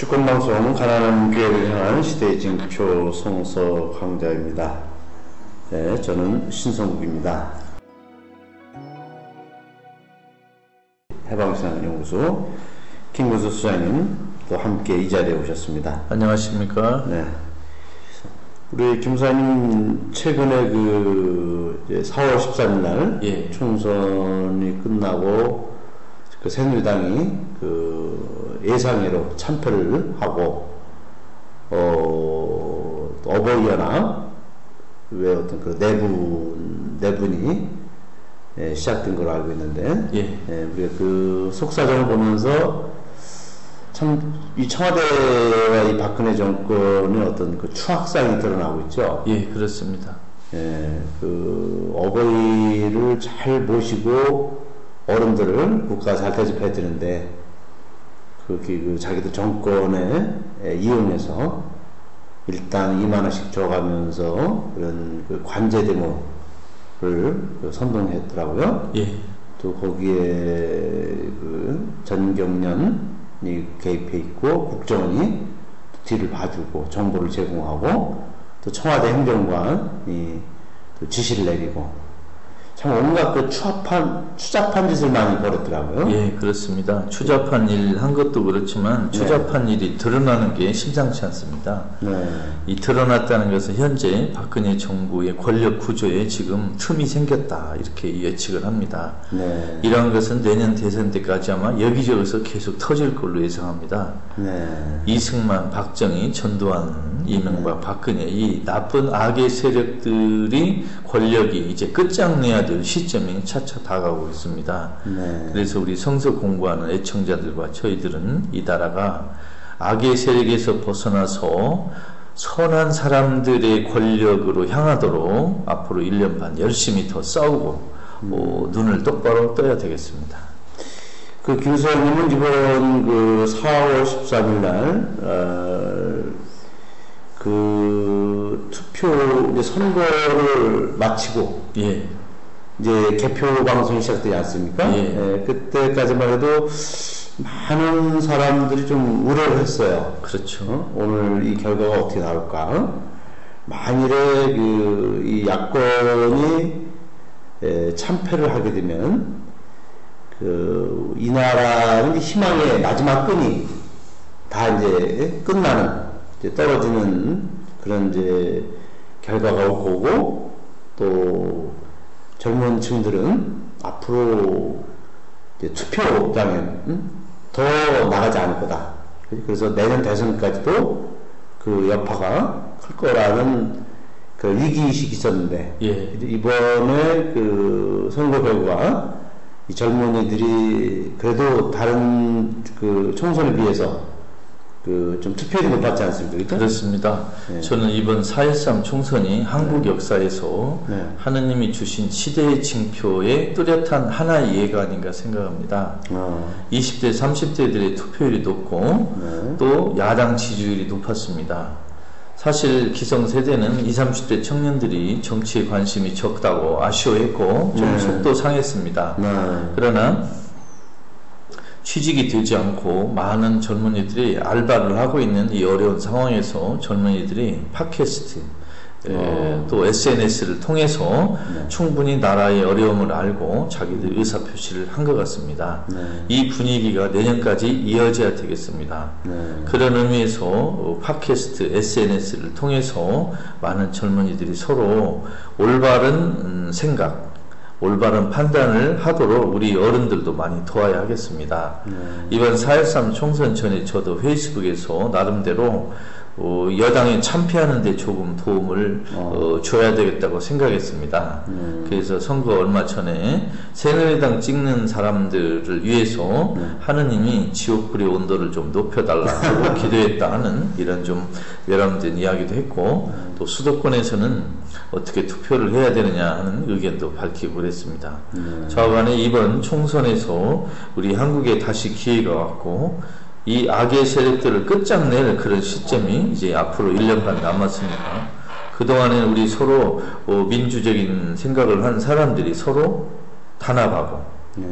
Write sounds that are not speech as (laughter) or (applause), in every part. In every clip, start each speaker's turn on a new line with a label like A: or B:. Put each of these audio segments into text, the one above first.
A: 주권방송 가난한 교회를 향한 시대의 징표 송서 강자입니다. 네, 저는 신성국입니다. 해방신앙연구소 김구수 수장님 또 함께 이 자리에 오셨습니다.
B: 안녕하십니까?
A: 네. 우리 김사님 최근에 그 4월 13일 날
B: 예.
A: 총선이 끝나고 그 새누리당이 그 예상외로 참패를 하고 어 어버이연합 왜 어떤 그 내분 내분이 예, 시작된 걸로 알고 있는데
B: 예.
A: 예, 우리가 그 속사정을 보면서 참 이 청와대와 이 박근혜 정권의 어떤 그 추악상이 드러나고 있죠.
B: 예, 그렇습니다.
A: 예, 그 어버이를 잘 모시고 어른들을 국가 잘 대접해야 되는데 그렇게 그 자기들 정권에 예, 이용해서 일단 2만 원씩 줘가면서 그런 그 관제 데모를 그 선동했더라고요.
B: 예.
A: 또 거기에 그 전경련이 개입해 있고 국정원이 뒤를 봐주고 정보를 제공하고 또 청와대 행정관이 또 지시를 내리고 참 온갖 그 추잡한 추잡한 짓을 많이 벌였더라고요.
B: 예, 그렇습니다. 추잡한 일 한 것도 그렇지만 추잡한 일이 드러나는 게 심상치 않습니다.
A: 네.
B: 이 드러났다는 것은 현재 박근혜 정부의 권력 구조에 지금 틈이 생겼다 이렇게 예측을 합니다.
A: 네.
B: 이러한 것은 내년 대선 때까지 아마 여기저기서 계속 터질 걸로 예상합니다.
A: 네.
B: 이승만, 박정희, 전두환, 이명박, 박근혜 이 나쁜 악의 세력들이 권력이 이제 끝장내야 될 시점이 차차 다가오고 있습니다.
A: 네.
B: 그래서 우리 성서 공부하는 애청자들과 저희들은 이 나라가 악의 세력에서 벗어나서 선한 사람들의 권력으로 향하도록 앞으로 1년 반 열심히 더 싸우고 어, 눈을 똑바로 떠야 되겠습니다.
A: 그 김수현님은 이번 그 4월 13일 날, 어, 그 투표, 이제 선거를 마치고,
B: 예,
A: 이제 개표 방송이 시작되지 않습니까?
B: 예.
A: 그때까지만 해도 많은 사람들이 좀 우려를 했어요.
B: 그렇죠.
A: 어? 오늘 이 결과가 어떻게 나올까? 만일에 그 이 야권이 에, 참패를 하게 되면 그 이 나라는 희망의 마지막 끈이 다 이제 끝나는 이제 떨어지는 그런 이제 결과가 올 거고 또 젊은 층들은 앞으로 투표장에 음? 더 나가지 않을 거다. 그래서 내년 대선까지도 그 여파가 클 거라는 그 위기의식이 있었는데
B: 예.
A: 이번에 그 선거 결과 이 젊은이들이 그래도 다른 그 총선에 비해서 그 좀 투표율이 높았지 않습니까? 그죠?
B: 그렇습니다.
A: 네.
B: 저는 이번 4.13 총선이 한국 역사에서
A: 네.
B: 하느님이 주신 시대의 징표의 뚜렷한 하나의 예가 아닌가 생각합니다.
A: 어,
B: 20대, 30대들의 투표율이 높고
A: 네.
B: 또 야당 지지율이 높았습니다. 사실 기성세대는 20, 30대 청년들이 정치에 관심이 적다고 아쉬워했고 좀
A: 네.
B: 속도 상했습니다.
A: 네.
B: 그러나 취직이 되지 않고 많은 젊은이들이 알바를 하고 있는 이 어려운 상황에서 젊은이들이 팟캐스트 에,
A: 어.
B: 또 SNS를 통해서
A: 네.
B: 충분히 나라의 어려움을 알고 자기들 의사 표시를 한 것 같습니다.
A: 네.
B: 이 분위기가 내년까지 이어져야 되겠습니다.
A: 네.
B: 그런 의미에서 어, 팟캐스트, SNS를 통해서 많은 젊은이들이 서로 올바른 음, 생각, 올바른 판단을 하도록 우리 어른들도 많이 도와야 하겠습니다.
A: 네.
B: 이번 4.13 총선 전에 저도 페이스북에서 나름대로 어, 여당에 참패하는데 조금 도움을
A: 어.
B: 어, 줘야 되겠다고 생각했습니다.
A: 음.
B: 그래서 선거 얼마 전에 새누리당 찍는 사람들을 위해서
A: 네.
B: 하느님이 지옥불의 온도를 좀 높여달라고 (laughs) 기도했다 하는 이런 좀 외람된 이야기도 했고 또 수도권에서는 어떻게 투표를 해야 되느냐 하는 의견도 밝히고 그랬습니다.
A: 네.
B: 좌우간에 이번 총선에서 우리 한국에 다시 기회가 왔고 이 악의 세력들을 끝장낼 그런 시점이 이제 앞으로 1년 반 남았으니까 그동안에 우리 서로 어, 민주적인 생각을 한 사람들이 서로 단합하고
A: 네.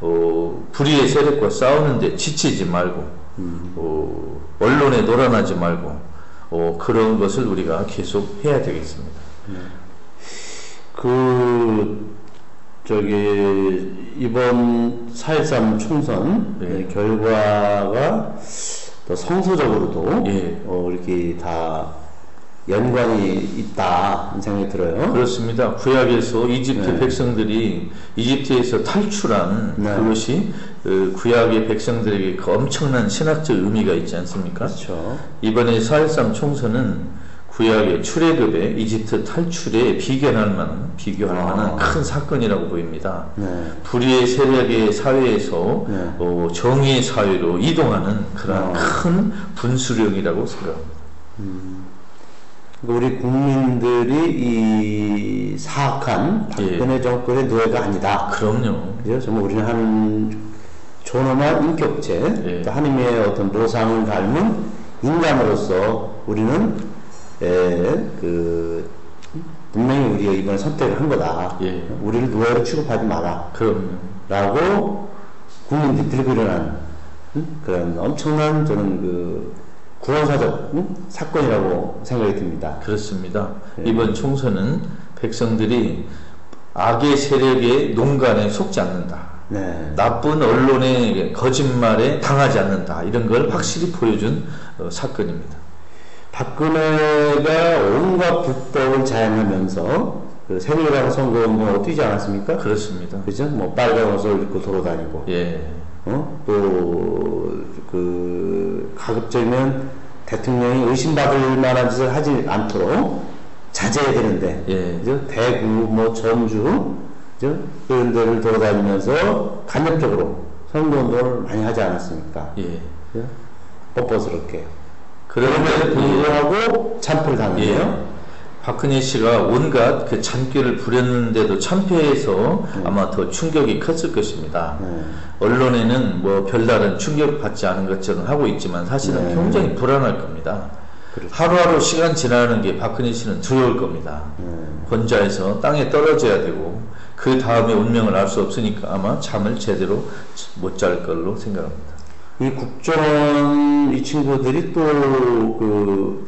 B: 어, 불의의 세력과 싸우는데 지치지 말고
A: 음.
B: 어, 언론에 놀아나지 말고 어, 그런 것을 우리가 계속 해야 되겠습니다.
A: 그 저기 이번 4.13 총선
B: 네.
A: 네, 결과가 또 성서적으로도
B: 예.
A: 어, 이렇게 다 연관이 있다 생각이 들어요.
B: 그렇습니다. 구약에서 이집트
A: 네.
B: 백성들이 이집트에서 탈출한
A: 네.
B: 그것이 그 구약의 백성들에게 그 엄청난 신학적 의미가 있지 않습니까?
A: 그렇죠.
B: 이번에 4.13 총선은 구약의 출애굽의 이집트 탈출에 비견할 만한, 비교할
A: 아.
B: 만한 큰 사건이라고 보입니다.
A: 네.
B: 불의의 세력의 사회에서
A: 네.
B: 어, 정의의 사회로 이동하는 그런
A: 어.
B: 큰 분수령이라고 생각합니다.
A: 우리 국민들이 이 사악한
B: 예.
A: 박근혜 정권의 노예가 아니다.
B: 그럼요.
A: 그죠? 정말 우리는 한 존엄한 인격체,
B: 예.
A: 또 하나님의 어떤 모상을 닮은 인간으로서 우리는 에, 그 분명히 우리가 이번에 선택을 한 거다.
B: 예.
A: 우리를 노예로 취급하지 마라.
B: 그럼요.
A: 라고 국민들이 들고 일어난 응? 그런 엄청난 저는 그 구원사적 응? 사건이라고 생각이 듭니다.
B: 그렇습니다.
A: 예.
B: 이번 총선은 백성들이 악의 세력의 농간에 속지 않는다.
A: 네.
B: 나쁜 언론의 거짓말에 당하지 않는다. 이런 걸 확실히 보여준 어, 사건입니다.
A: 박근혜가 온갖 불법을 자행하면서 그 새누리당 선거운동을 뛰지 않았습니까?
B: 그렇습니다.
A: 그죠? 뭐 빨간 옷을 입고 돌아다니고,
B: 예.
A: 어? 또, 그, 가급적이면 대통령이 의심받을 만한 짓을 하지 않도록 자제해야 되는데,
B: 예.
A: 그죠? 대구, 뭐 전주, 그죠? 그런 데를 돌아다니면서 간접적으로 선거운동을 많이 하지 않았습니까?
B: 예.
A: 그죠? 뻔뻔스럽게.
B: 그러면
A: 그럼에도 불구하고 참패를 당했네요.
B: 예. 박근혜 씨가 온갖 그 잔꾀를 부렸는데도 참패해서 아마 더 충격이 컸을 것입니다.
A: 네.
B: 언론에는 뭐 별다른 충격받지 않은 것처럼 하고 있지만 사실은
A: 네.
B: 굉장히 불안할 겁니다.
A: 그렇죠.
B: 하루하루 시간 지나는 게 박근혜 씨는 두려울 겁니다.
A: 네.
B: 권좌에서 땅에 떨어져야 되고 그 다음에 운명을 알 수 없으니까 아마 잠을 제대로 못 잘 걸로 생각합니다.
A: 이 국정원 이 친구들이 또 그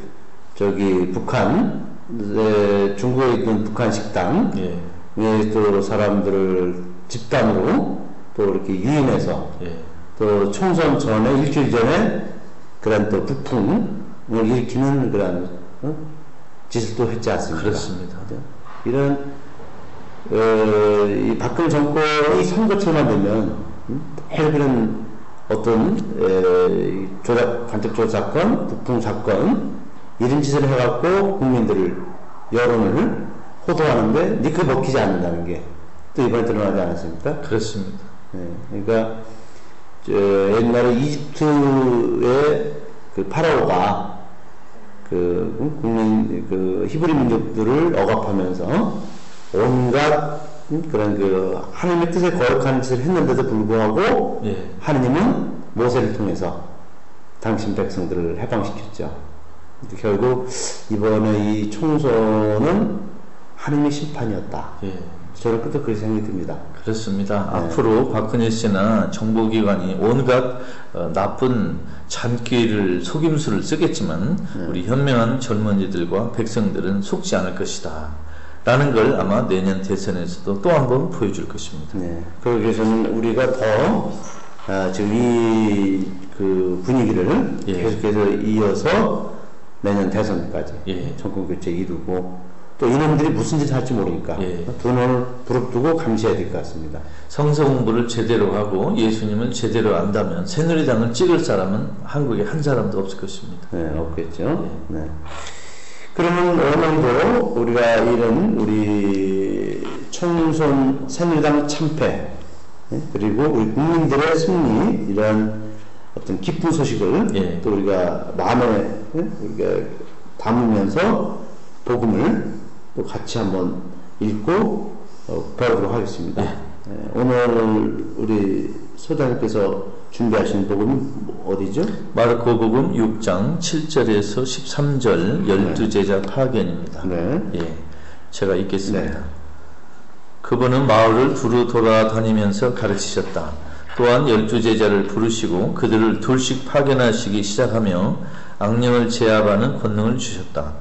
A: 저기 북한 네, 중국에 있는 북한 식당
B: 예,
A: 에또 사람들을 집단으로 또 이렇게 유인해서
B: 예,
A: 또 총선 전에 일주일 전에 그런 또 북풍을 일으키는 그런 어? 짓을 또 했지 않습니까?
B: 그렇습니다.
A: 이런 어, 이 박근혜 정권이 선거철만 되면 음, 늘 그런 어떤 에, 조작 간첩 조작 사건, 북풍 사건 이런 짓을 해갖고 국민들을 여론을 호도하는데 니크 먹히지 않는다는 게 또 이번에 드러나지 않았습니까?
B: 그렇습니다.
A: 예, 그러니까 저 옛날에 이집트의 그 파라오가 그 음, 국민 그 히브리 민족들을 억압하면서 온갖 음, 그런 그 하나님의 뜻에 거역하는 짓을 했는데도 불구하고
B: 예,
A: 하느님은 모세를 통해서 당신 백성들을 해방시켰죠. 결국 이번에 이 총선은 하나님의 심판이었다.
B: 예.
A: 저는 그때 그렇게 생각이 듭니다.
B: 그렇습니다.
A: 네.
B: 앞으로 박근혜 씨나 정보기관이 온갖 어, 나쁜 잔꾀를 속임수를 쓰겠지만
A: 네.
B: 우리 현명한 젊은이들과 백성들은 속지 않을 것이다. 라는 걸 아마 내년 대선에서도 또 한 번 보여줄 것입니다.
A: 네. 그러기 위해서는 우리가 더 아, 지금 이 그 분위기를
B: 예.
A: 계속해서 이어서 내년 대선까지
B: 예.
A: 정권 교체 이루고 또 이놈들이 무슨 짓을 할지 모르니까
B: 예.
A: 두 눈을 부릅뜨고 감시해야 될 것 같습니다.
B: 성서 공부를 제대로 하고 예수님을 제대로 안다면 새누리당을 찍을 사람은 한국에 한 사람도 없을 것입니다.
A: 네, 없겠죠. 네. 그러면 오늘도 우리가 이런 우리 총선 새누리당 참패 예? 그리고 우리 국민들의 승리 이런 어떤 기쁜 소식을
B: 예.
A: 또 우리가 마음에 예? 우리가 담으면서 복음을 또 같이 한번 읽고 어, 배우도록 하겠습니다. 예, 오늘 우리 소장님께서 준비하신 복음이 뭐- 어디죠?
B: 마르코복음 6장 7절에서 13절 열두 제자 파견입니다.
A: 네.
B: 예, 제가 읽겠습니다.
A: 네.
B: 그분은 마을을 두루 돌아다니면서 가르치셨다. 또한 열두 제자를 부르시고 그들을 둘씩 파견하시기 시작하며 악령을 제압하는 권능을 주셨다.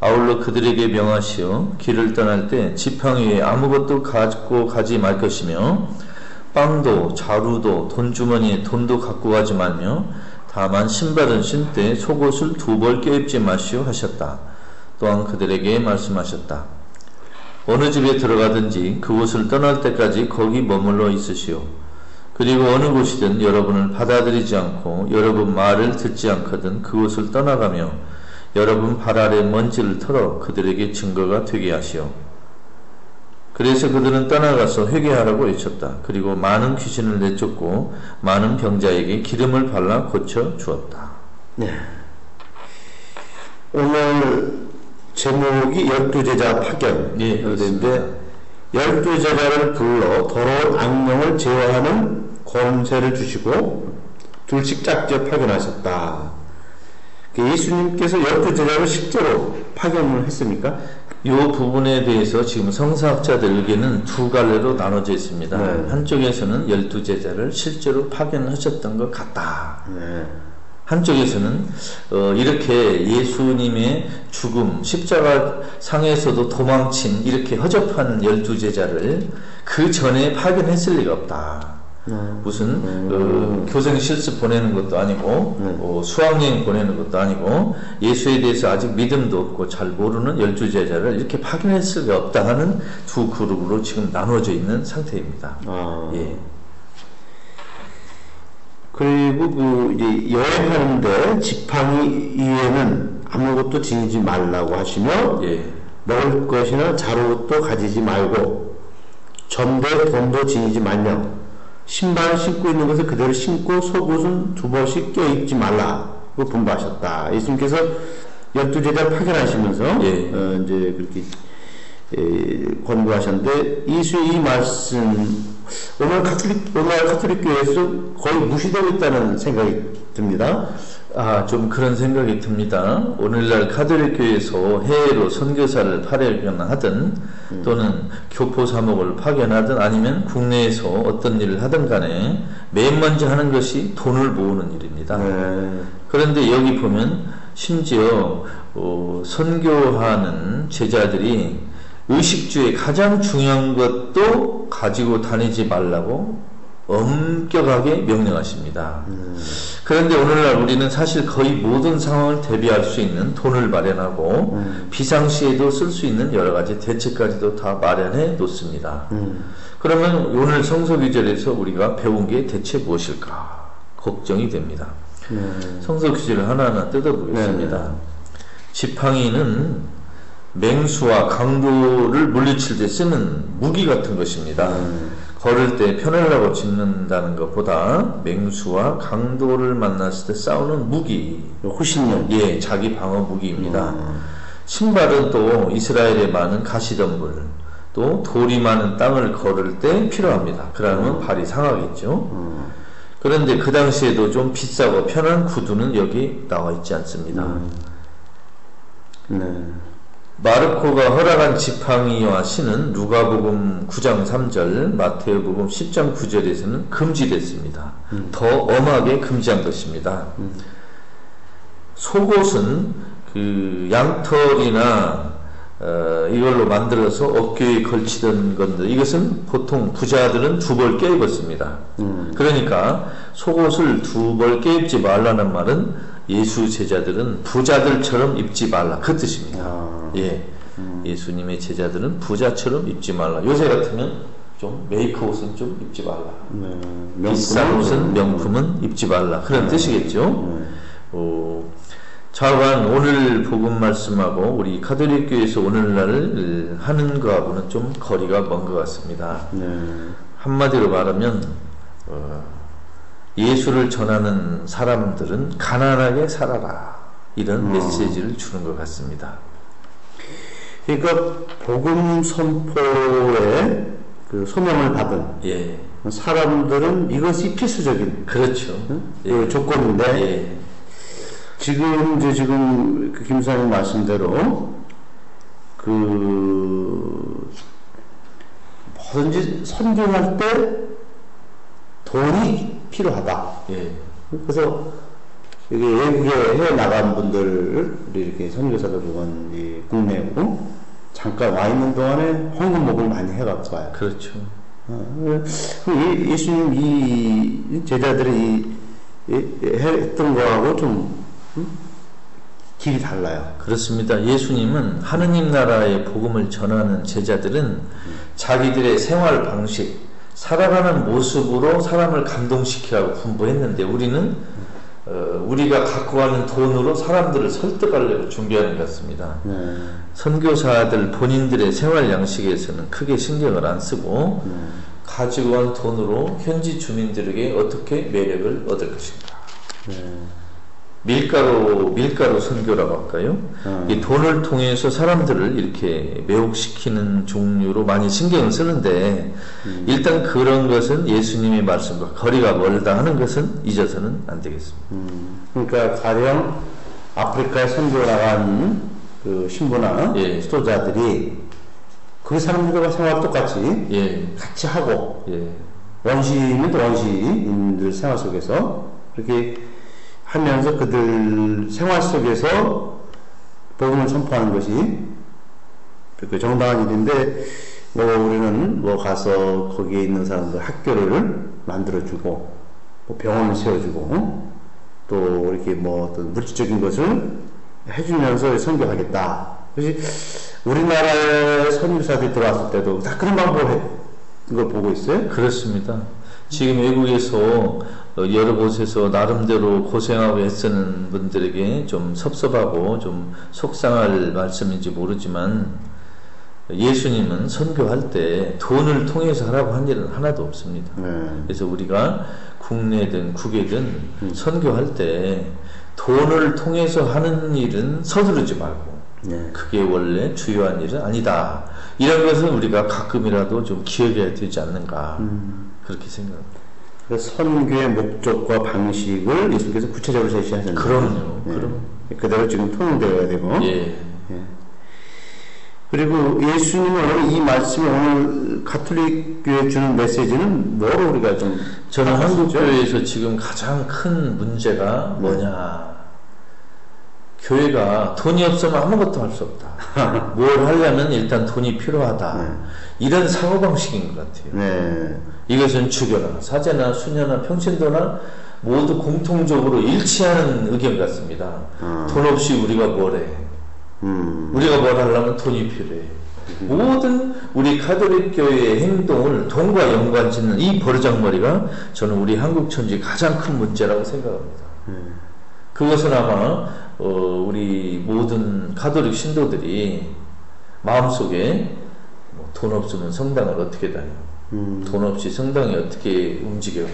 B: 아울러 그들에게 명하시어 길을 떠날 때 지팡이에 아무것도 갖고 가지 말 것이며 빵도 자루도 돈주머니에 돈도 갖고 가지 말며 다만 신발은 신 때 속옷을 두 벌 껴입지 마시오 하셨다. 또한 그들에게 말씀하셨다. 어느 집에 들어가든지 그곳을 떠날 때까지 거기 머물러 있으시오. 그리고 어느 곳이든 여러분을 받아들이지 않고 여러분 말을 듣지 않거든 그곳을 떠나가며 여러분 발 아래 먼지를 털어 그들에게 증거가 되게 하시오. 그래서 그들은 떠나가서 회개하라고 외쳤다. 그리고 많은 귀신을 내쫓고 많은 병자에게 기름을 발라 고쳐 주었다.
A: 네. 오늘 제목이 열두 제자 파견.
B: 예,
A: 그런데 열두 제자를 불러 더러운 악령을 제어하는 권세를 주시고 둘씩 짝지어 파견하셨다. 그 예수님께서 열두 제자를 실제로 파견을 했습니까?
B: 이 부분에 대해서 지금 성사학자들 의견은 두 갈래로 나눠져 있습니다.
A: 네.
B: 한쪽에서는 열두 제자를 실제로 파견하셨던 것 같다.
A: 네.
B: 한쪽에서는 어, 이렇게 예수님의 죽음 십자가 상에서도 도망친 이렇게 허접한 열두 제자를 그 전에 파견했을 리가 없다.
A: 음.
B: 무슨 어, 교생 실습 보내는 것도 아니고
A: 음.
B: 어, 수학여행 보내는 것도 아니고 예수에 대해서 아직 믿음도 없고 잘 모르는 열두 제자를 이렇게 파견했을 리가 없다 하는 두 그룹으로 지금 나눠져 있는 상태입니다.
A: 아.
B: 예.
A: 그리고 그 이제 여행하는데 지팡이 이외에는 아무것도 지니지 말라고 하시며
B: 예.
A: 먹을 것이나 자루도 가지지 말고 전대 돈도 지니지 말며 신발을 신고 있는 것을 그대로 신고 속옷은 두 벌씩 껴입지 말라고 분부하셨다. 예수님께서 열두 제자 파견하시면서
B: 예.
A: 어, 이제 그렇게 에, 권고하셨는데 예수의 이 말씀 오늘 카톨릭 오늘 카톨릭 교회에서 거의 무시되고 있다는 생각이 듭니다.
B: 아, 좀 그런 생각이 듭니다. 오늘날 카톨릭 교회에서 해외로 선교사를 파견하든 또는 교포 사목을 파견하든 아니면 국내에서 어떤 일을 하든 간에 맨 먼저 하는 것이 돈을 모으는 일입니다.
A: 네.
B: 그런데 여기 보면 심지어 어, 선교하는 제자들이 의식주의 가장 중요한 것도 가지고 다니지 말라고 엄격하게 명령하십니다. 그런데 오늘날 우리는 사실 거의 모든 상황을 대비할 수 있는 돈을 마련하고 비상시에도 쓸 수 있는 여러 가지 대책까지도 다 마련해 놓습니다.
A: 음.
B: 그러면 오늘 성서규절에서 우리가 배운 게 대체 무엇일까? 걱정이 됩니다.
A: 네.
B: 성서규절을 하나하나 뜯어보겠습니다. 지팡이는 맹수와 강도를 물리칠 때 쓰는 무기 같은 것입니다. 걸을 때 편하려고 짚는다는 것보다 맹수와 강도를 만났을 때 싸우는 무기,
A: 호신용.
B: 예, 자기 방어 무기입니다. 신발은 또 이스라엘에 많은 가시덤불, 또 돌이 많은 땅을 걸을 때 필요합니다. 그러면 발이 상하겠죠. 그런데 그 당시에도 좀 비싸고 편한 구두는 여기 나와 있지 않습니다.
A: 네.
B: 마르코가 허락한 지팡이와 신은 누가복음 9장 3절, 마테오복음 10장 9절에서는 금지됐습니다. 더 엄하게 금지한 것입니다. 속옷은 그 양털이나 어, 이걸로 만들어서 어깨에 걸치던 건데 이것은 보통 부자들은 두벌 껴입었습니다. 그러니까 속옷을 두벌 껴입지 말라는 말은 예수 제자들은 부자들처럼 입지 말라 그 뜻입니다.
A: 아.
B: 예, 예수님의 제자들은 부자처럼 입지 말라. 요새 같으면 좀 메이크 옷은 좀 입지 말라.
A: 네.
B: 비싼 옷은 명품은 입지 말라. 그런 뜻이겠죠.
A: 네.
B: 어, 자관 오늘 복음 말씀하고 우리 카톨릭 교회에서 오늘날을 하는 거하고는 좀 거리가 먼 것 같습니다.
A: 네.
B: 한마디로 말하면 어, 예수를 전하는 사람들은 가난하게 살아라. 이런 메시지를 주는 것 같습니다.
A: 그러니까 복음 선포에 그 소명을 받은
B: 예,
A: 사람들은 이것이 필수적인
B: 그렇죠.
A: 그 조건인데
B: 예,
A: 지금 이제 지금 그 김사님 말씀대로 그 뭐든지 선교할 때 돈이 필요하다.
B: 예.
A: 그래서 이게 외국에 해 나간 분들 이렇게 선교사들 보면 이 국내로 잠깐 와 있는 동안에 헌금목을 많이 해갖고 와요.
B: 그렇죠.
A: 어, 이 예수님 이 제자들이 이, 이- 했던 거하고 좀 음? 길이 달라요.
B: 그렇습니다. 예수님은 하느님 나라의 복음을 전하는 제자들은 자기들의 생활 방식, 살아가는 모습으로 사람을 감동시키라고 분부했는데 우리는 어, 우리가 갖고 가는 돈으로 사람들을 설득하려고 준비하는 것 같습니다.
A: 네.
B: 선교사들 본인들의 생활 양식에서는 크게 신경을 안 쓰고
A: 음.
B: 가지고 간 돈으로 현지 주민들에게 어떻게 매력을 얻을 것인가.
A: 네.
B: 밀가루 밀가루 선교라고 할까요?
A: 음.
B: 이 돈을 통해서 사람들을 이렇게 매혹시키는 종류로 많이 신경을 쓰는데
A: 음.
B: 일단 그런 것은 예수님의 말씀과 거리가 멀다 하는 것은 잊어서는 안 되겠습니다.
A: 음, 그러니까 가령 아프리카에 선교 나간 그 신부나
B: 예.
A: 수도자들이 그 사람들과 생활 똑같이
B: 예,
A: 같이 하고
B: 예,
A: 원시인은 또 원시인들 생활 속에서 그렇게 하면서 그들 생활 속에서 복음을 선포하는 것이 그 정당한 일인데 뭐 우리는 뭐 가서 거기에 있는 사람들 학교를 만들어주고 뭐 병원을 세워주고 어? 또 이렇게 뭐 어떤 물질적인 것을 해주면서 선교하겠다. 그래서 우리나라에 선교사들이 들어왔을 때도 다 그런 방법을 걸 보고 있어요.
B: 그렇습니다. 지금 외국에서 어, 여러 곳에서 나름대로 고생하고 애쓰는 분들에게 좀 섭섭하고 좀 속상할 말씀인지 모르지만 예수님은 선교할 때 돈을 통해서 하라고 한 일은 하나도 없습니다.
A: 네.
B: 그래서 우리가 국내든 국외든 선교할 때 돈을 통해서 하는 일은 서두르지 말고
A: 네.
B: 그게 원래 주요한 일은 아니다. 이런 것은 우리가 가끔이라도 좀 기억해야 되지 않는가 그렇게 생각합니다.
A: 그래서 선교의 목적과 방식을 예수님께서 구체적으로 제시하셨는데
B: 그럼요.
A: 네.
B: 그럼.
A: 그대로 지금 통용되어야 되고
B: 예,
A: 그리고 예수님은 이 말씀이 오늘 가톨릭 교회 주는 메시지는 뭐로 우리가 좀
B: 저는 한국? 교회에서 지금 가장 큰 문제가 뭐냐? 교회가 돈이 없으면 아무것도 할 수 없다. (laughs) 뭘 하려면 일단 돈이 필요하다.
A: 네.
B: 이런 사고 방식인 것 같아요.
A: 네.
B: 이것은 주교나 사제나 수녀나 평신도나 모두 공통적으로 일치하는 의견 같습니다.
A: 어.
B: 돈 없이 우리가 뭘 해?
A: 음.
B: 우리가 뭘 하려면 돈이 필요해. 모든 우리 카톨릭 교회의 행동을 돈과 연관 짓는 이 버르장머리가 저는 우리 한국 천지 가장 큰 문제라고 생각합니다.
A: 음.
B: 그것은 아마 어, 우리 모든 카톨릭 신도들이 마음속에 뭐 돈 없으면 성당을 어떻게 다녀?
A: 음.
B: 돈 없이 성당이 어떻게 움직여?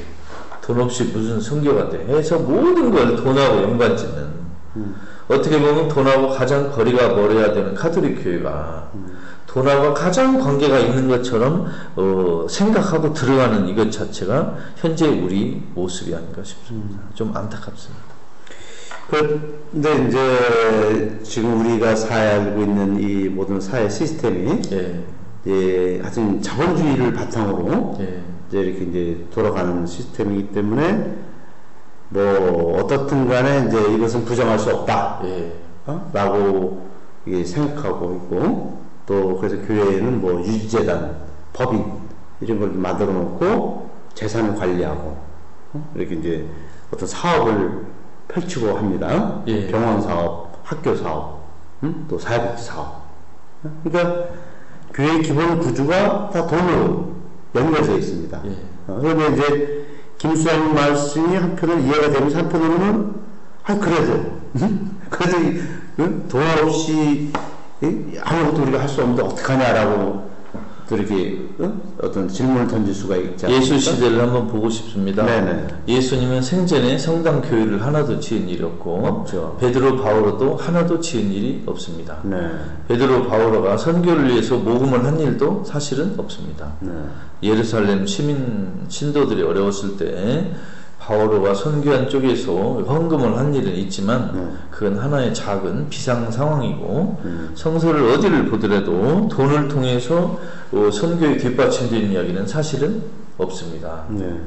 B: 돈 없이 무슨 성교가 돼? 해서 모든 걸 돈하고 연관 짓는 어떻게 보면 돈하고 가장 거리가 멀어야 되는 카톨릭 교회가 돈하고 가장 관계가 있는 것처럼 어, 생각하고 들어가는 이것 자체가 현재 우리 모습이 아닌가 싶습니다. 좀 안타깝습니다.
A: 그런데 이제 지금 우리가 사회 알고 있는 이 모든 사회 시스템이
B: 예,
A: 예, 하여튼 자본주의를 바탕으로
B: 예,
A: 이제 이렇게 이제 돌아가는 시스템이기 때문에 뭐 어떻든 간에 이제 이것은 부정할 수 없다.
B: 예,
A: 어? 라고 이게 생각하고 있고 또 그래서 교회에는 뭐 유지재단, 법인 이런 걸 만들어 놓고 재산을 관리하고 어? 이렇게 이제 어떤 사업을 펼치고 합니다.
B: 예.
A: 병원 사업, 학교 사업, 음? 또 사회복지 사업. 어? 그러니까 교회의 기본 구조가 다 돈으로 연결되어 있습니다.
B: 예.
A: 어, 그런데 이제 김수환 말씀이 한편으로 이해가 되면서 한편으로는 아 그래도 응? (laughs) 그래도 이, 응? 돈 없이 이? 아무것도 우리가 할 수 없는데 어떡하냐라고 또 이렇게 응? 어떤 질문을 던질 수가 있지 않습니까?
B: 예수 시대를 한번 보고 싶습니다.
A: 네네.
B: 예수님은 생전에 성당 교회를 하나도 지은 일이 없고
A: 없죠.
B: 베드로 바오로도 하나도 지은 일이 없습니다.
A: 네.
B: 베드로 바오로가 선교를 위해서 모금을 한 일도 사실은 없습니다.
A: 네.
B: 예루살렘 시민 신도들이 어려웠을 때 바오로가 선교한 쪽에서 헌금을 한 일은 있지만
A: 네.
B: 그건 하나의 작은 비상 상황이고
A: 음.
B: 성서를 어디를 보더라도 돈을 통해서 어, 선교에 뒷받침되는 이야기는 사실은 없습니다.
A: 네.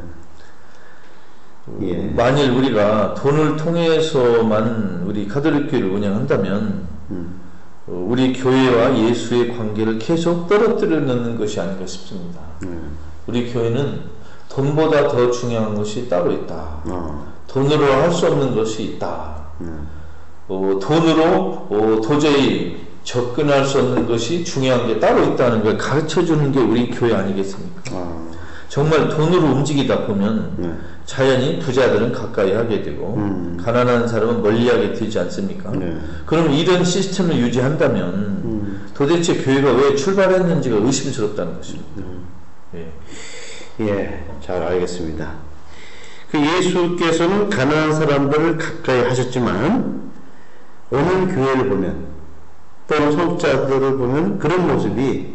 A: 예.
B: 만일 우리가 돈을 통해서만 우리 가톨릭 교회를 운영한다면
A: 음.
B: 어, 우리 교회와 예수의 관계를 계속 떨어뜨려 놓는 것이 아닌가 싶습니다.
A: 음.
B: 우리 교회는 돈보다 더 중요한 것이 따로 있다.
A: 어.
B: 돈으로 할 수 없는 것이 있다.
A: 음.
B: 어, 돈으로 어, 도저히 접근할 수 없는 것이 중요한 게 따로 있다는 걸 가르쳐 주는 게 우리 교회 아니겠습니까?
A: 어.
B: 정말 돈으로 움직이다 보면
A: 네.
B: 자연히 부자들은 가까이 하게 되고
A: 음.
B: 가난한 사람은 멀리하게 되지 않습니까?
A: 네.
B: 그럼 이런 시스템을 유지한다면
A: 음.
B: 도대체 교회가 왜 출발했는지가 의심스럽다는 것입니다.
A: 음.
B: 예.
A: 예, 잘 알겠습니다. 그 예수께서는 가난한 사람들을 가까이 하셨지만 오늘 교회를 보면 또는 성자들을 보면 그런 모습이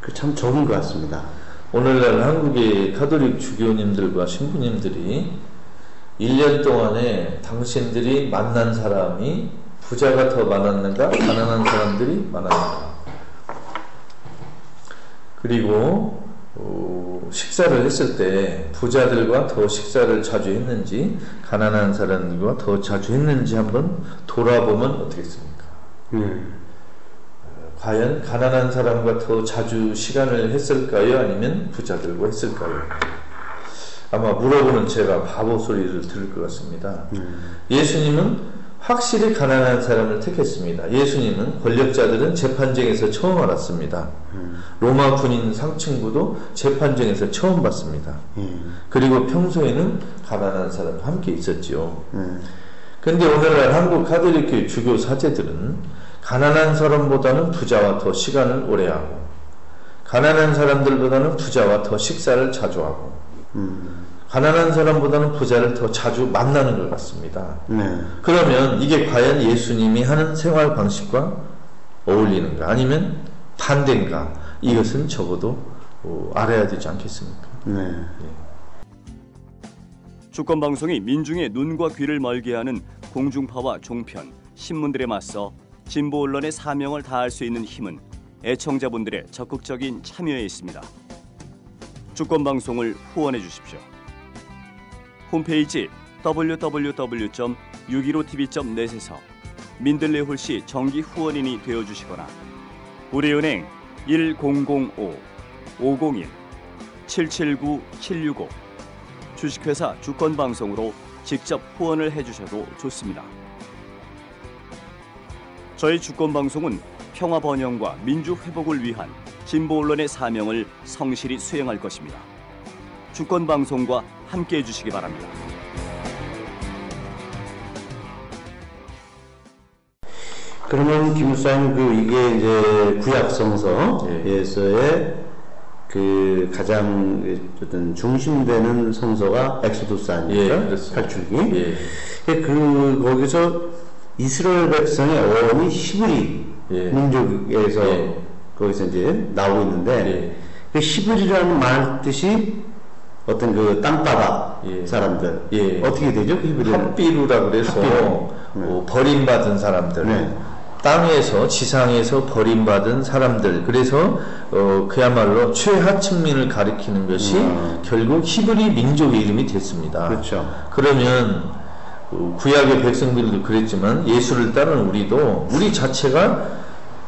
A: 그 참 적은 것 같습니다.
B: 오늘날 한국의 가톨릭 주교님들과 신부님들이 1년 동안에 당신들이 만난 사람이 부자가 더 많았는가 가난한 사람들이 많았는가 그리고 어, 식사를 했을 때 부자들과 더 식사를 자주 했는지 가난한 사람들과 더 자주 했는지 한번 돌아보면 어떻겠습니까?
A: 음.
B: 과연 가난한 사람과 더 자주 시간을 했을까요? 아니면 부자들과 했을까요? 아마 물어보는 제가 바보 소리를 들을 것 같습니다.
A: 음.
B: 예수님은 확실히 가난한 사람을 택했습니다. 예수님은 권력자들은 재판정에서 처음 알았습니다.
A: 음.
B: 로마 군인 상층부도 재판정에서 처음 봤습니다.
A: 음.
B: 그리고 평소에는 가난한 사람과 함께 있었지요.
A: 음.
B: 근데 오늘날 한국 가톨릭 교회 주교 사제들은 가난한 사람보다는 부자와 더 시간을 오래 하고 가난한 사람들보다는 부자와 더 식사를 자주 하고
A: 음.
B: 가난한 사람보다는 부자를 더 자주 만나는 것 같습니다.
A: 네.
B: 그러면 이게 과연 예수님이 하는 생활 방식과 어울리는가 아니면 반대인가 이것은 적어도 어, 알아야 되지 않겠습니까?
A: 네.
C: 주권 방송이 민중의 눈과 귀를 멀게 하는 공중파와 종편, 신문들에 맞서 진보 언론의 사명을 다할 수 있는 힘은 애청자분들의 적극적인 참여에 있습니다. 주권 방송을 후원해 주십시오. 홈페이지 www.615tv.net에서 민들레 홀씨 정기 후원인이 되어 주시거나 우리은행 1005 501 779 765 주식회사 주권 방송으로 직접 후원을 해 주셔도 좋습니다. 저희 주권 방송은 평화 번영과 민주 회복을 위한 진보 언론의 사명을 성실히 수행할 것입니다. 주권 방송과 함께 해 주시기 바랍니다.
A: 그러면 김수사님 그 이게 이제 구약
B: 예.
A: 성서에서의 그 가장 어떤 중심되는 성서가 엑소도스 아닙니까?
B: 예, 그렇습니다.
A: 탈출기.
B: 예.
A: 그 거기서 이스라엘 백성의 어원이 히브리
B: 예.
A: 민족에서
B: 예.
A: 거기서 이제 나오고 있는데
B: 예.
A: 그 히브리라는 말 뜻이 어떤 그 땅바닥
B: 예.
A: 사람들
B: 예.
A: 어떻게 되죠?
B: 합비루라 그래서
A: 합비루.
B: 어, 버림받은 사람들
A: 네.
B: 땅에서 지상에서 버림받은 사람들 그래서 어, 그야말로 최하층민을 가리키는 것이
A: 음.
B: 결국 히브리 민족의 이름이 됐습니다.
A: 그렇죠.
B: 그러면 어, 구약의 백성들도 그랬지만 예수를 따르는 우리도 우리 자체가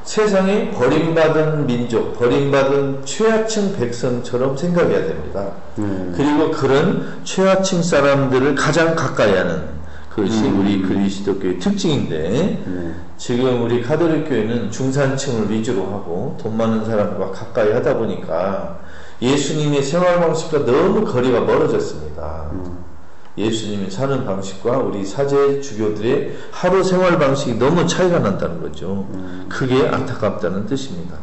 B: 세상에 버림받은 민족, 버림받은 최하층 백성처럼 생각해야 됩니다.
A: 음.
B: 그리고 그런 최하층 사람들을 가장 가까이 하는 그것이 우리 그리스도교의 특징인데
A: 네.
B: 지금 우리 카톨릭 교회는 중산층을 위주로 하고 돈 많은 사람과 가까이 하다 보니까 예수님의 생활 방식과 너무 거리가 멀어졌습니다.
A: 음.
B: 예수님이 사는 방식과 우리 사제 주교들의 하루 생활 방식이 너무 차이가 난다는 거죠. 그게 안타깝다는 뜻입니다.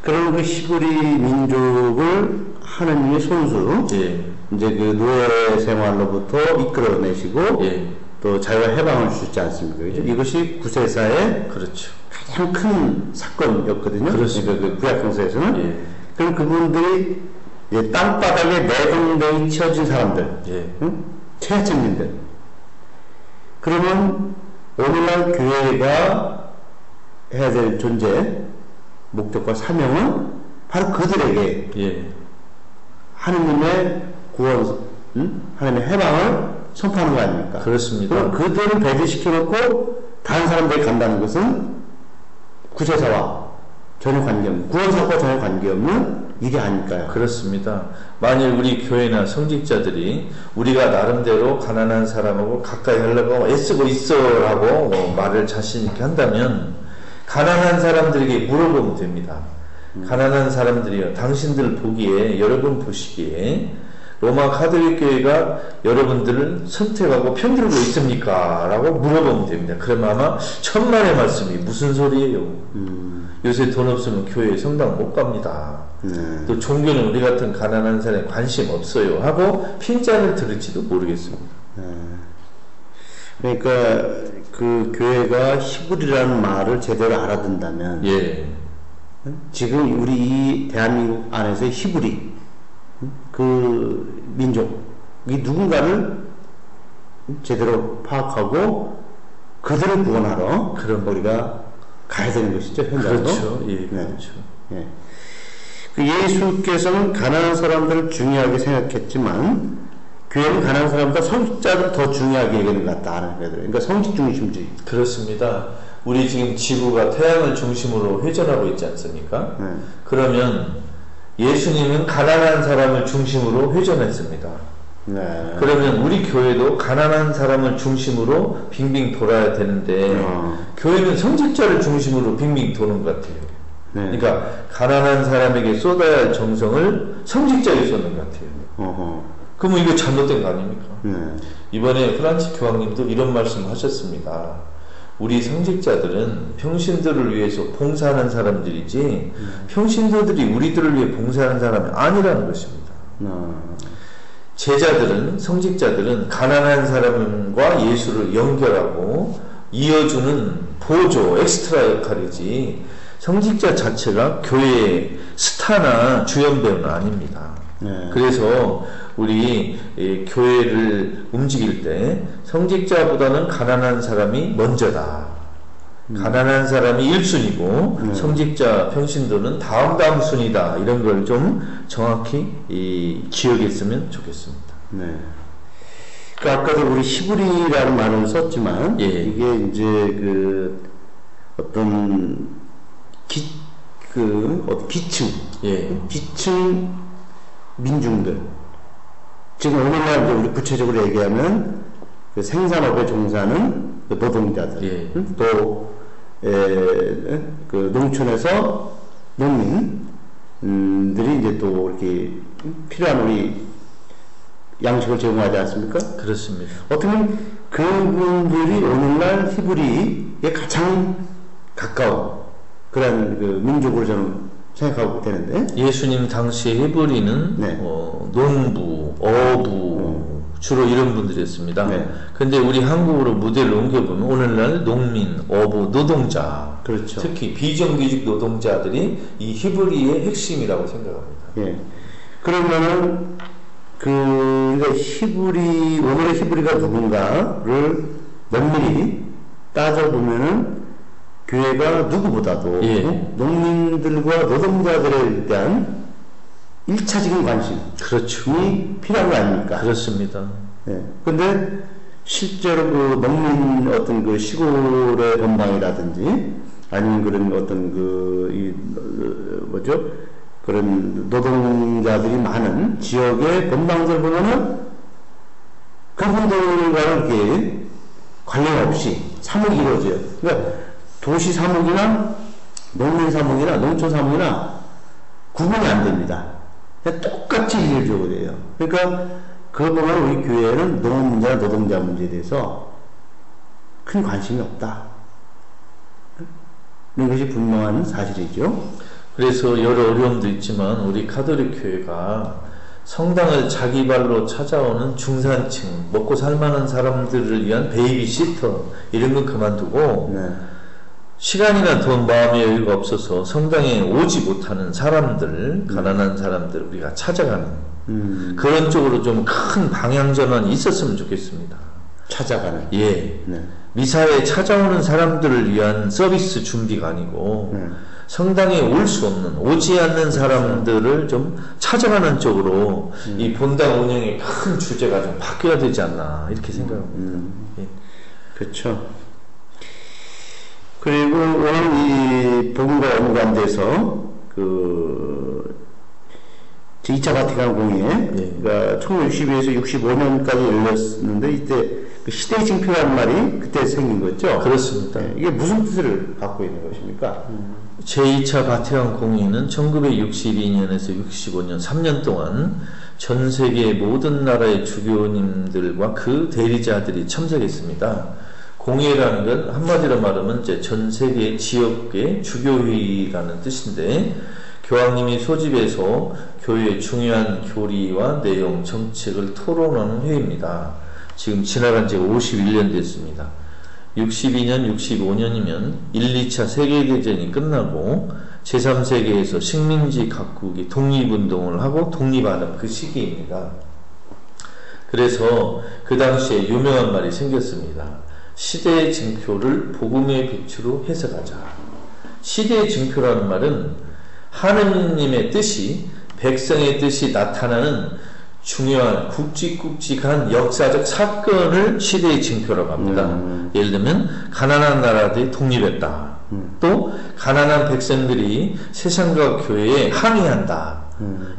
A: 그럼 그 히브리 민족을 하나님의 손수
B: 예,
A: 이제 그 노예 생활로부터 이끌어내시고
B: 예,
A: 또 자유와 해방을 주셨지 않습니까? 그죠? 이것이 구세사의
B: 그렇죠.
A: 가장 큰 사건이었거든요.
B: 그렇습니다.
A: 그러니까 그 구약성서에서는
B: 예,
A: 그럼 그분들이 땅바닥에 내동댕이 치어진 사람들,
B: 예,
A: 응? 최하층민들. 그러면 오늘날 교회가 해야 될 존재, 목적과 사명은 바로 그들에게
B: 예,
A: 하느님의 구원 음? 하나님의 해방을 선포하는 거 아닙니까?
B: 그렇습니다.
A: 그럼 그들을 배제시켜놓고 다른 사람들이 간다는 것은 구제사와 전혀 관계없는 구원사과 전혀 관계없는 일이 아닐까요?
B: 그렇습니다. 만일 우리 교회나 성직자들이 우리가 나름대로 가난한 사람하고 가까이 하려고 애쓰고 있어라고 뭐 말을 자신 있게 한다면 가난한 사람들에게 물어보면 됩니다. 가난한 사람들이요. 당신들 보기에 여러분 보시기에 로마 카톨릭 교회가 여러분들을 선택하고 편들고 있습니까? 라고 물어보면 됩니다. 그러면 아마 천만의 말씀이 무슨 소리예요? 요새 돈 없으면 교회 성당 못 갑니다.
A: 네.
B: 또 종교는 우리 같은 가난한 사람에 관심 없어요 하고 핀잔을 들을지도 모르겠습니다.
A: 그러니까 그 교회가 히브리라는 말을 제대로 알아듣는다면
B: 예,
A: 지금 우리 이 대한민국 안에서의 히브리 그 민족이 누군가를 제대로 파악하고 그들을 구원하러
B: 그럼.
A: 우리가 가야 되는 것이죠 현장으로.
B: 그렇죠. 예,
A: 네.
B: 그렇죠.
A: 예. 그 예수께서는 가난한 사람들을 중요하게 생각했지만 교회는 가난한 사람보다 성직자를 더 중요하게 여기는 것 같다 하는 거예요. 그러니까 성직 중심주의.
B: 그렇습니다. 우리 지금 지구가 태양을 중심으로 회전하고 있지 않습니까?
A: 네.
B: 그러면 예수님은 가난한 사람을 중심으로 회전했습니다.
A: 네.
B: 그러면 우리 교회도 가난한 사람을 중심으로 빙빙 돌아야 되는데
A: 어.
B: 교회는 성직자를 중심으로 빙빙 도는 것 같아요.
A: 네.
B: 그러니까 가난한 사람에게 쏟아야 할 정성을 성직자에게 쏟는 것 같아요.
A: 어허.
B: 그러면 이거 잘못된 거 아닙니까?
A: 네.
B: 이번에 프란치 교황님도 이런 말씀 하셨습니다. 우리 성직자들은 평신도를 위해서 봉사하는 사람들이지 평신도들이 우리들을 위해 봉사하는 사람이 아니라는 것입니다.
A: 어.
B: 제자들은 성직자들은 가난한 사람과 예수를 연결하고 이어주는 보조 엑스트라 역할이지 성직자 자체가 교회의 스타나 주연 배우는 아닙니다.
A: 네.
B: 그래서 우리 이 교회를 움직일 때 성직자보다는 가난한 사람이 먼저다. 가난한 사람이 1순위고
A: 네.
B: 성직자 평신도는 다음 다음 순위다. 이런 걸 좀 정확히 이 기억했으면 좋겠습니다.
A: 네. 그 아까도 우리 히브리라는 말을 썼지만
B: 예.
A: 이게 이제 그 어떤 기, 그 어떤 기층,
B: 예.
A: 기층 민중들. 지금 오늘날 우리 구체적으로 얘기하면 그 생산업에 종사하는 그 노동자들,
B: 예.
A: 응? 또 에, 그 농촌에서 농민들이 이제 또 이렇게 필요한 우리 양식을 제공하지 않습니까?
B: 그렇습니다.
A: 어떻게 보면 그분들이 오늘날 히브리에 가장 가까운 그런 그 민족으로 저는 생각하고 되는데
B: 예수님 당시의 히브리는
A: 네.
B: 어, 농부, 어부 주로 이런 분들이었습니다.
A: 네.
B: 근데 우리 한국으로 무대를 옮겨보면 오늘날 농민, 어부, 노동자
A: 그렇죠.
B: 특히 비정규직 노동자들이 이 히브리의 핵심이라고 생각합니다.
A: 예. 그러면은 그 그러니까 히브리 오늘의 히브리가 누군가를 면밀히 따져 보면은 교회가 누구보다도
B: 예.
A: 어? 농민들과 노동자들에 대한 일차적인 관심이
B: 그렇죠.
A: 필요한 거 아닙니까?
B: 그렇습니다.
A: 예. 근데 실제로 그 농민 어떤 그 시골의 건방이라든지 아니면 그런 어떤 그, 이, 어, 뭐죠? 그런 노동자들이 많은 지역의 건방들 보면은 그분들과는 이렇게 관련 없이 사목이 이루어져요. 그러니까 도시 사목이나 농민 사목이나 농촌 사목이나 구분이 안 됩니다. 똑같이 일을 줘야 돼요. 그러니까 그걸 보면 우리 교회는 농업 문제나 노동자 문제에 대해서 큰 관심이 없다. 이런 것이 분명한 사실이죠.
B: 그래서 여러 어려움도 있지만 우리 카톨릭 교회가 성당을 자기 발로 찾아오는 중산층, 먹고 살만한 사람들을 위한 베이비시터 이런 건 그만두고
A: 네.
B: 시간이나 돈, 마음의 여유가 없어서 성당에 오지 못하는 사람들, 가난한 사람들 우리가 찾아가는
A: 음,
B: 그런 쪽으로 좀 큰 방향 전환이 있었으면 좋겠습니다.
A: 찾아가는.
B: 예.
A: 네.
B: 미사에 찾아오는 사람들을 위한 서비스 준비가 아니고
A: 네.
B: 성당에 올 수 없는 오지 않는 사람들을 좀 찾아가는 쪽으로 이 본당 운영의 큰 주제가 좀 바뀌어야 되지 않나 이렇게 생각합니다. 예.
A: 그렇죠. 그리고 오늘 이 복음과 연관돼서 그 2차 바티칸 공회,
B: 예.
A: 그러니까 1962에서 65년까지 열렸는데 이때 그 시대의 징표라는 말이 그때 생긴 거죠.
B: 그렇습니다.
A: 예, 이게 무슨 뜻을 갖고 있는 것입니까?
B: 제2차 바티칸 공의는 1962년에서 65년 3년 동안 전 세계 모든 나라의 주교님들과 그 대리자들이 참석했습니다. 공의라는 건 한마디로 말하면 이제 전 세계 지역의 주교회의라는 뜻인데 교황님이 소집해서 교회의 중요한 교리와 내용, 정책을 토론하는 회의입니다. 지금 지나간 지 51년 됐습니다. 62년, 65년이면 1, 2차 세계대전이 끝나고 제3세계에서 식민지 각국이 독립운동을 하고 독립하는 그 시기입니다. 그래서 그 당시에 유명한 말이 생겼습니다. 시대의 증표를 복음의 빛으로 해석하자. 시대의 증표라는 말은 하느님의 뜻이 백성의 뜻이 나타나는 중요한 굵직굵직한 역사적 사건을 시대의 징표라고 합니다.
A: 음.
B: 예를 들면 가난한 나라들이 독립했다. 또 가난한 백성들이 세상과 교회에 항의한다.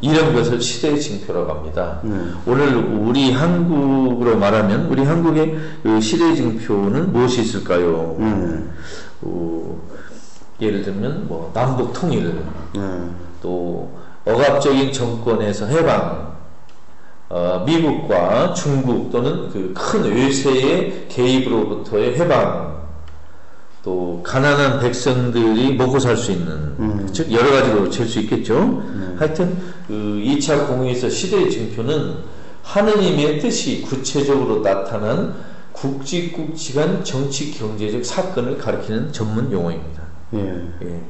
B: 이런 것을 시대의 징표라고 합니다.
A: 음.
B: 오늘 우리 한국으로 말하면 우리 한국의 그 시대의 징표는 무엇이 있을까요?
A: 음.
B: 어, 예를 들면 뭐 남북 통일,
A: 음.
B: 또 억압적인 정권에서 해방, 어, 미국과 중국 또는 그 큰 외세의 개입으로부터의 해방, 또 가난한 백성들이 먹고 살 수 있는
A: 음.
B: 즉 여러 가지로 질수 있겠죠. 하여튼 그 2차 공의에서 시대의 징표는 하느님의 뜻이 구체적으로 나타난 굵직굵직한 정치 경제적 사건을 가리키는 전문 용어입니다.
A: 예.
B: 예.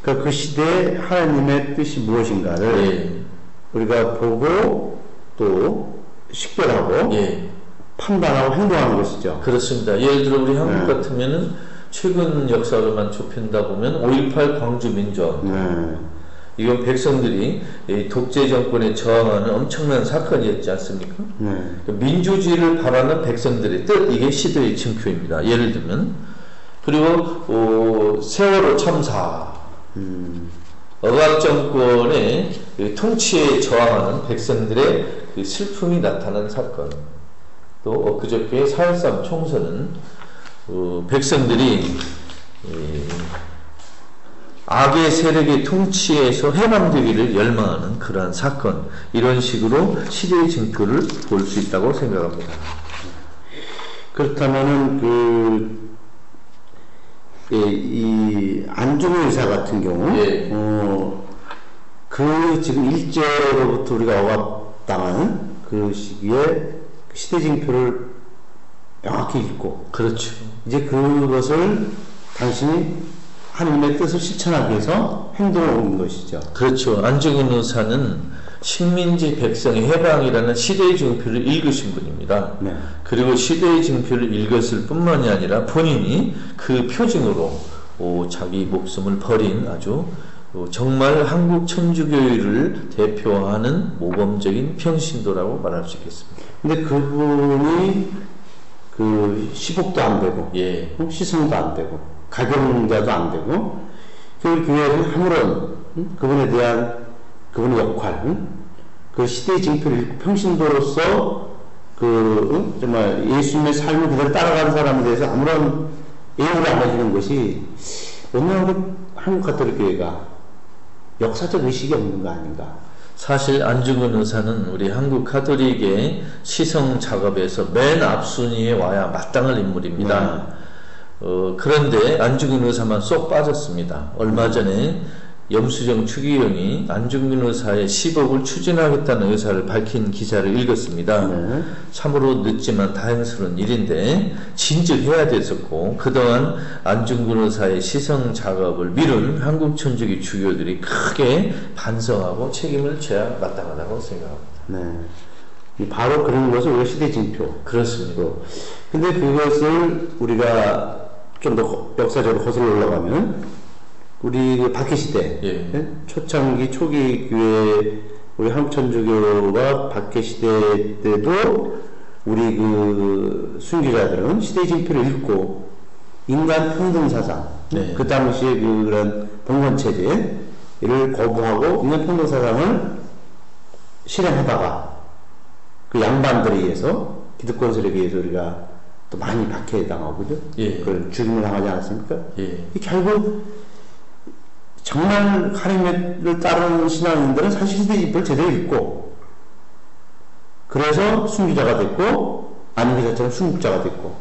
A: 그러니까 그 시대에 하나님의 뜻이 무엇인가를
B: 예.
A: 우리가 보고 또 식별하고
B: 예.
A: 판단하고 행동하는 것이죠.
B: 그렇습니다. 예를 들어 우리 한국
A: 네.
B: 같으면은 최근 역사로만 좁힌다 보면 5.18 광주 민주화
A: 네.
B: 이건 백성들이 이 독재 정권에 저항하는 엄청난 사건이었지 않습니까?
A: 네.
B: 그 민주주의를 바라는 백성들의 뜻 이게 시대의 징표입니다. 예를 들면 그리고 어, 세월호 참사
A: 음.
B: 억압 정권의 그 통치에 저항하는 백성들의 그 슬픔이 나타난 사건 또 엊그저께 4.13 총선은 어, 백성들이 이, 악의 세력의 통치에서 해방되기를 열망하는 그러한 사건 이런 식으로 시대의 징표를 볼 수 있다고 생각합니다.
A: 그렇다면은 그, 예, 이 안중근 의사 같은 경우,
B: 예.
A: 어, 그 지금 일제로부터 우리가 억압당한 그 시기에 시대징표를 명확히 읽고
B: 그렇죠.
A: 이제 그것을 당신이 하나님의 뜻을 실천하기 위해서 행동을 옮긴 것이죠.
B: 그렇죠. 안중근 의사는 식민지 백성의 해방이라는 시대의 증표를 읽으신 분입니다.
A: 네.
B: 그리고 시대의 증표를 읽었을 뿐만이 아니라 본인이 그 표징으로 오, 자기 목숨을 버린 아주 어, 정말 한국 천주교회를 대표하는 모범적인 평신도라고 말할 수 있겠습니다.
A: 근데 그분이 그 시복도 안 되고
B: 예.
A: 어? 시성도 안 되고 가경자도 안 되고 그 교회는 아무런 응? 그분에 대한 그분의 역할 응? 그 시대의 징표를 평신도로서 그 응? 정말 예수님의 삶을 그대로 따라가는 사람에 대해서 아무런 예우를 안 해주는 것이 오늘 우리 한국 가톨릭 교회가 역사적 의식이 없는 거 아닌가
B: 사실 안중근 의사는 우리 한국 카톨릭의 시성 작업에서 맨 앞순위에 와야 마땅할 인물입니다. 어, 그런데 안중근 의사만 쏙 빠졌습니다. 얼마 전에 염수정 추기경이 안중근 의사의 시복을 추진하겠다는 의사를 밝힌 기사를 읽었습니다.
A: 네.
B: 참으로 늦지만 다행스러운 일인데 진즉해야 됐었고 그동안 안중근 의사의 시성 작업을 미룬 한국 천주교 주교들이 크게 반성하고 책임을 져야 마땅하다고 생각합니다.
A: 네. 이 바로 그런 것을 우리가 시대 징표
B: 그렇습니다.
A: 근데 그것을 우리가 좀 더 역사적으로 거슬러 올라가면 우리 그 박해 시대
B: 예.
A: 예? 초창기 초기 교회 우리 한국천주교가 박해 시대 때도 우리 그 순교자들은 시대 진표를 읽고 인간 평등 사상
B: 네.
A: 그 당시에 그 그런 봉건 체제를 거부하고 인간 평등 사상을 실행하다가 그 양반들에 의해서 기득권 세력에 의해서 우리가 또 많이 박해당하고 그죠?
B: 예.
A: 그걸 죽임을 당하지 않았습니까?
B: 예.
A: 이 결국 정말 하나님을 따르는 신앙인들은 사실 시대 집을 제대로 읽고 그래서 순교자가 됐고 안기자처럼 순국자가 됐고.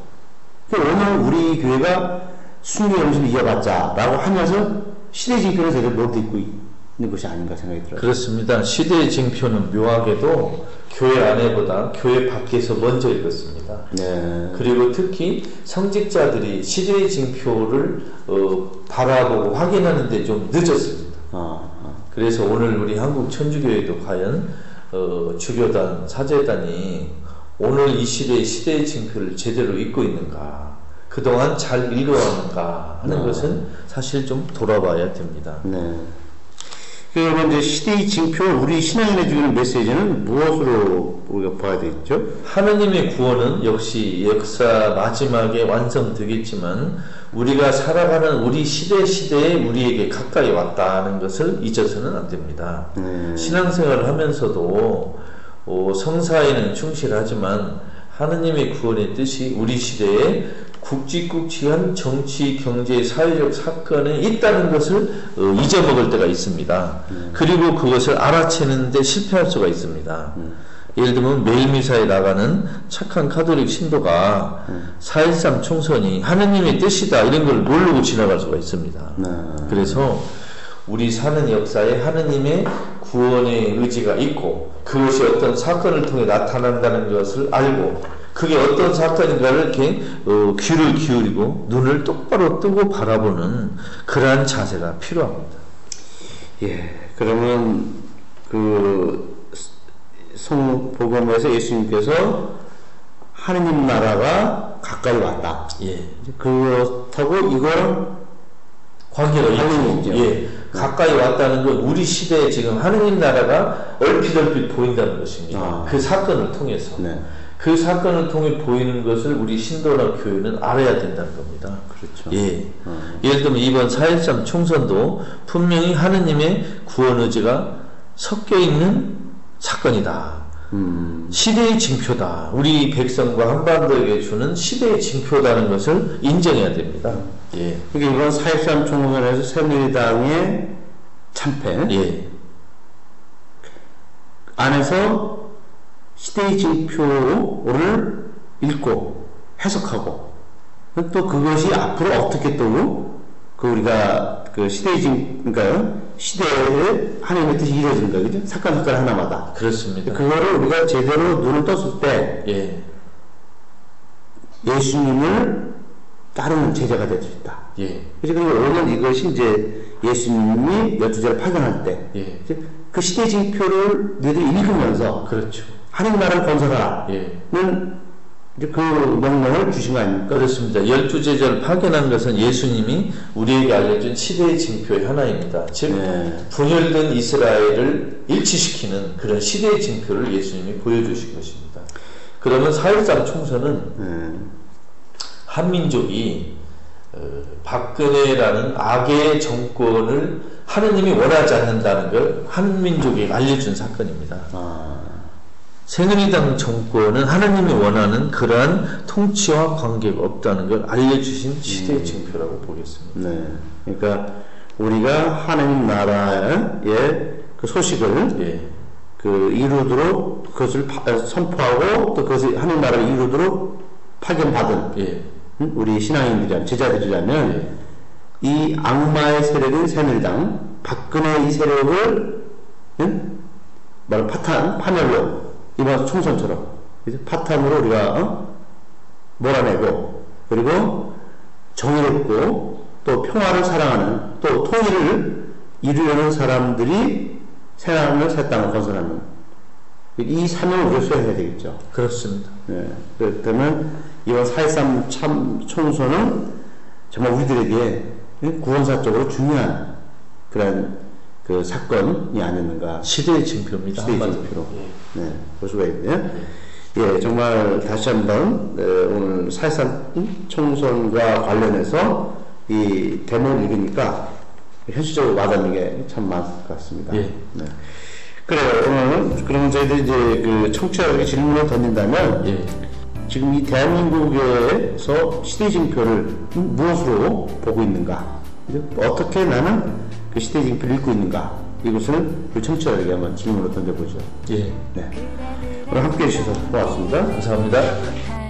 A: 그 오늘 우리 교회가 순교 정신을 이어받자라고 하면서 시대 징표를 제대로 못 읽고 있 는 것이 아닌가 생각이 들어요.
B: 그렇습니다. 시대의 징표는 묘하게도 교회 안에보다 교회 밖에서 먼저 읽었습니다.
A: 네.
B: 그리고 특히 성직자들이 시대의 징표를 어, 바라보고 확인하는데 좀 늦었습니다.
A: 아, 아.
B: 그래서 오늘 우리 한국 천주교회도 과연 어, 주교단, 사제단이 오늘 이 시대의 시대의 징표를 제대로 읽고 있는가, 그동안 잘 읽어왔는가 하는
A: 아.
B: 것은 사실 좀 돌아봐야 됩니다.
A: 네. 그러면 이제 시대의 징표, 우리 신앙인에 주는 메시지는 무엇으로 우리가 봐야 되겠죠?
B: 하느님의 구원은 역시 역사 마지막에 완성되겠지만 우리가 살아가는 우리 시대 시대에 우리에게 가까이 왔다는 것을 잊어서는 안 됩니다.
A: 네.
B: 신앙생활을 하면서도 어, 성사에는 충실하지만 하느님의 구원의 뜻이 우리 시대에 굵직굵직한 정치, 경제, 사회적 사건에 있다는 것을 어, 잊어먹을 때가 있습니다. 그리고 그것을 알아채는데 실패할 수가 있습니다. 예를 들면 매일 미사에 나가는 착한 카톨릭 신도가 4.13 총선이 하느님의 뜻이다 이런 걸 모르고 지나갈 수가 있습니다.
A: 네.
B: 그래서 우리 사는 역사에 하느님의 구원의 의지가 있고 그것이 어떤 사건을 통해 나타난다는 것을 알고 그게 어떤 사건인가를 이렇게 어, 귀를 기울이고 눈을 똑바로 뜨고 바라보는 그러한 자세가 필요합니다.
A: 예, 그러면 그 성복음에서 예수님께서 하느님 나라가 가까이 왔다.
B: 예.
A: 그렇다고 이걸
B: 관계가
A: 관련이
B: 있죠.
A: 있죠.
B: 예. 가까이 왔다는 건 우리 시대에 지금 하느님 나라가 얼핏얼핏 보인다는 것입니다.
A: 아.
B: 그 사건을 통해서.
A: 네,
B: 그 사건을 통해 보이는 것을 우리 신도나 교회는 알아야 된다는 겁니다.
A: 그렇죠.
B: 예.
A: 어.
B: 예를 들면 이번 4.13 총선도 분명히 하느님의 구원 의지가 섞여 있는 사건이다.
A: 음,
B: 시대의 징표다. 우리 백성과 한반도에게 주는 시대의 징표다는 것을 인정해야 됩니다. 예.
A: 그러니까 이번 4.13 총선에서 새누리당의 참패
B: 예.
A: 안에서 시대의 징표를 읽고 해석하고 또 그것이 앞으로 어떻게 또 그 우리가 그 시대의 징 그러니까 시대에 하나님의 뜻이 이루어진다 그죠 사건 사건 하나마다
B: 그렇습니다.
A: 그거를 우리가 제대로 눈을 떴을 때
B: 예.
A: 예수님을 따르는 제자가 될 수 있다.
B: 예.
A: 그래서 오늘 이것이 이제 예수님이 열두 제를 파견할 때,
B: 예.
A: 이제 그 시대 징표를 너희들이 읽으면서
B: 그렇죠.
A: 하나님 나라를 건설하라는
B: 예.
A: 이제 그 명령을 주신 거 아닙니까?
B: 그렇습니다. 열두 제자를 파견한 것은 예수님이 우리에게 알려준 시대의 징표의 하나입니다. 즉
A: 네.
B: 분열된 이스라엘을 일치시키는 그런 시대의 징표를 예수님이 보여주신 것입니다. 그러면 4.13 총선은
A: 음,
B: 한민족이 어, 박근혜라는 악의 정권을 하느님이 원하지 않는다는 걸 한민족에게 알려준 사건입니다.
A: 아,
B: 새누리당 정권은 하나님이 원하는 그러한 통치와 관계가 없다는 걸 알려주신 시대의 징표라고 보겠습니다.
A: 네. 그러니까 우리가 하나님 나라의 그 소식을
B: 예,
A: 그 이루도록 그것을 파- 선포하고 또 그것을 하나님 나라를 이루도록 파견받은
B: 예,
A: 응? 우리 신앙인들이라면 제자들이라면 이 악마의 세력인 새누리당 박근혜 이 세력을 응? 말 파탄 파멸로 이번 총선처럼 그죠? 파탄으로 우리가 어? 몰아내고 그리고 정의롭고 또 평화를 사랑하는 또 통일을 이루려는 사람들이 새 하늘 새 땅을 건설하는 이 사명을 우리가 수행해야 되겠죠.
B: 그렇습니다.
A: 네. 그렇다면 이번 4.13참 총선은 정말 우리들에게 구원사적으로 중요한 그런 그 사건이 아니었는가
B: 시대의 징표입니다.
A: 시대의. 징표로 네, 볼 수가 있네요. 예, 정말 다시 한번 네, 오늘 사회상 총선과 관련해서 이 대목을 읽으니까 현실적으로 와닿는 게 참 많을 것 같습니다.
B: 예.
A: 네. 그래요. 오늘 그러면 저희들이 이제 그 청취자에게 질문을 던진다면
B: 예.
A: 지금 이 대한민국에서 시대 징표를 무엇으로 보고 있는가? 어떻게 나는 그 시대 징표를 읽고 있는가? 이것을 우리 청취자에게 한번 질문으로 던져보죠.
B: 예.
A: 네. 오늘 함께 해주셔서 고맙습니다.
B: 감사합니다.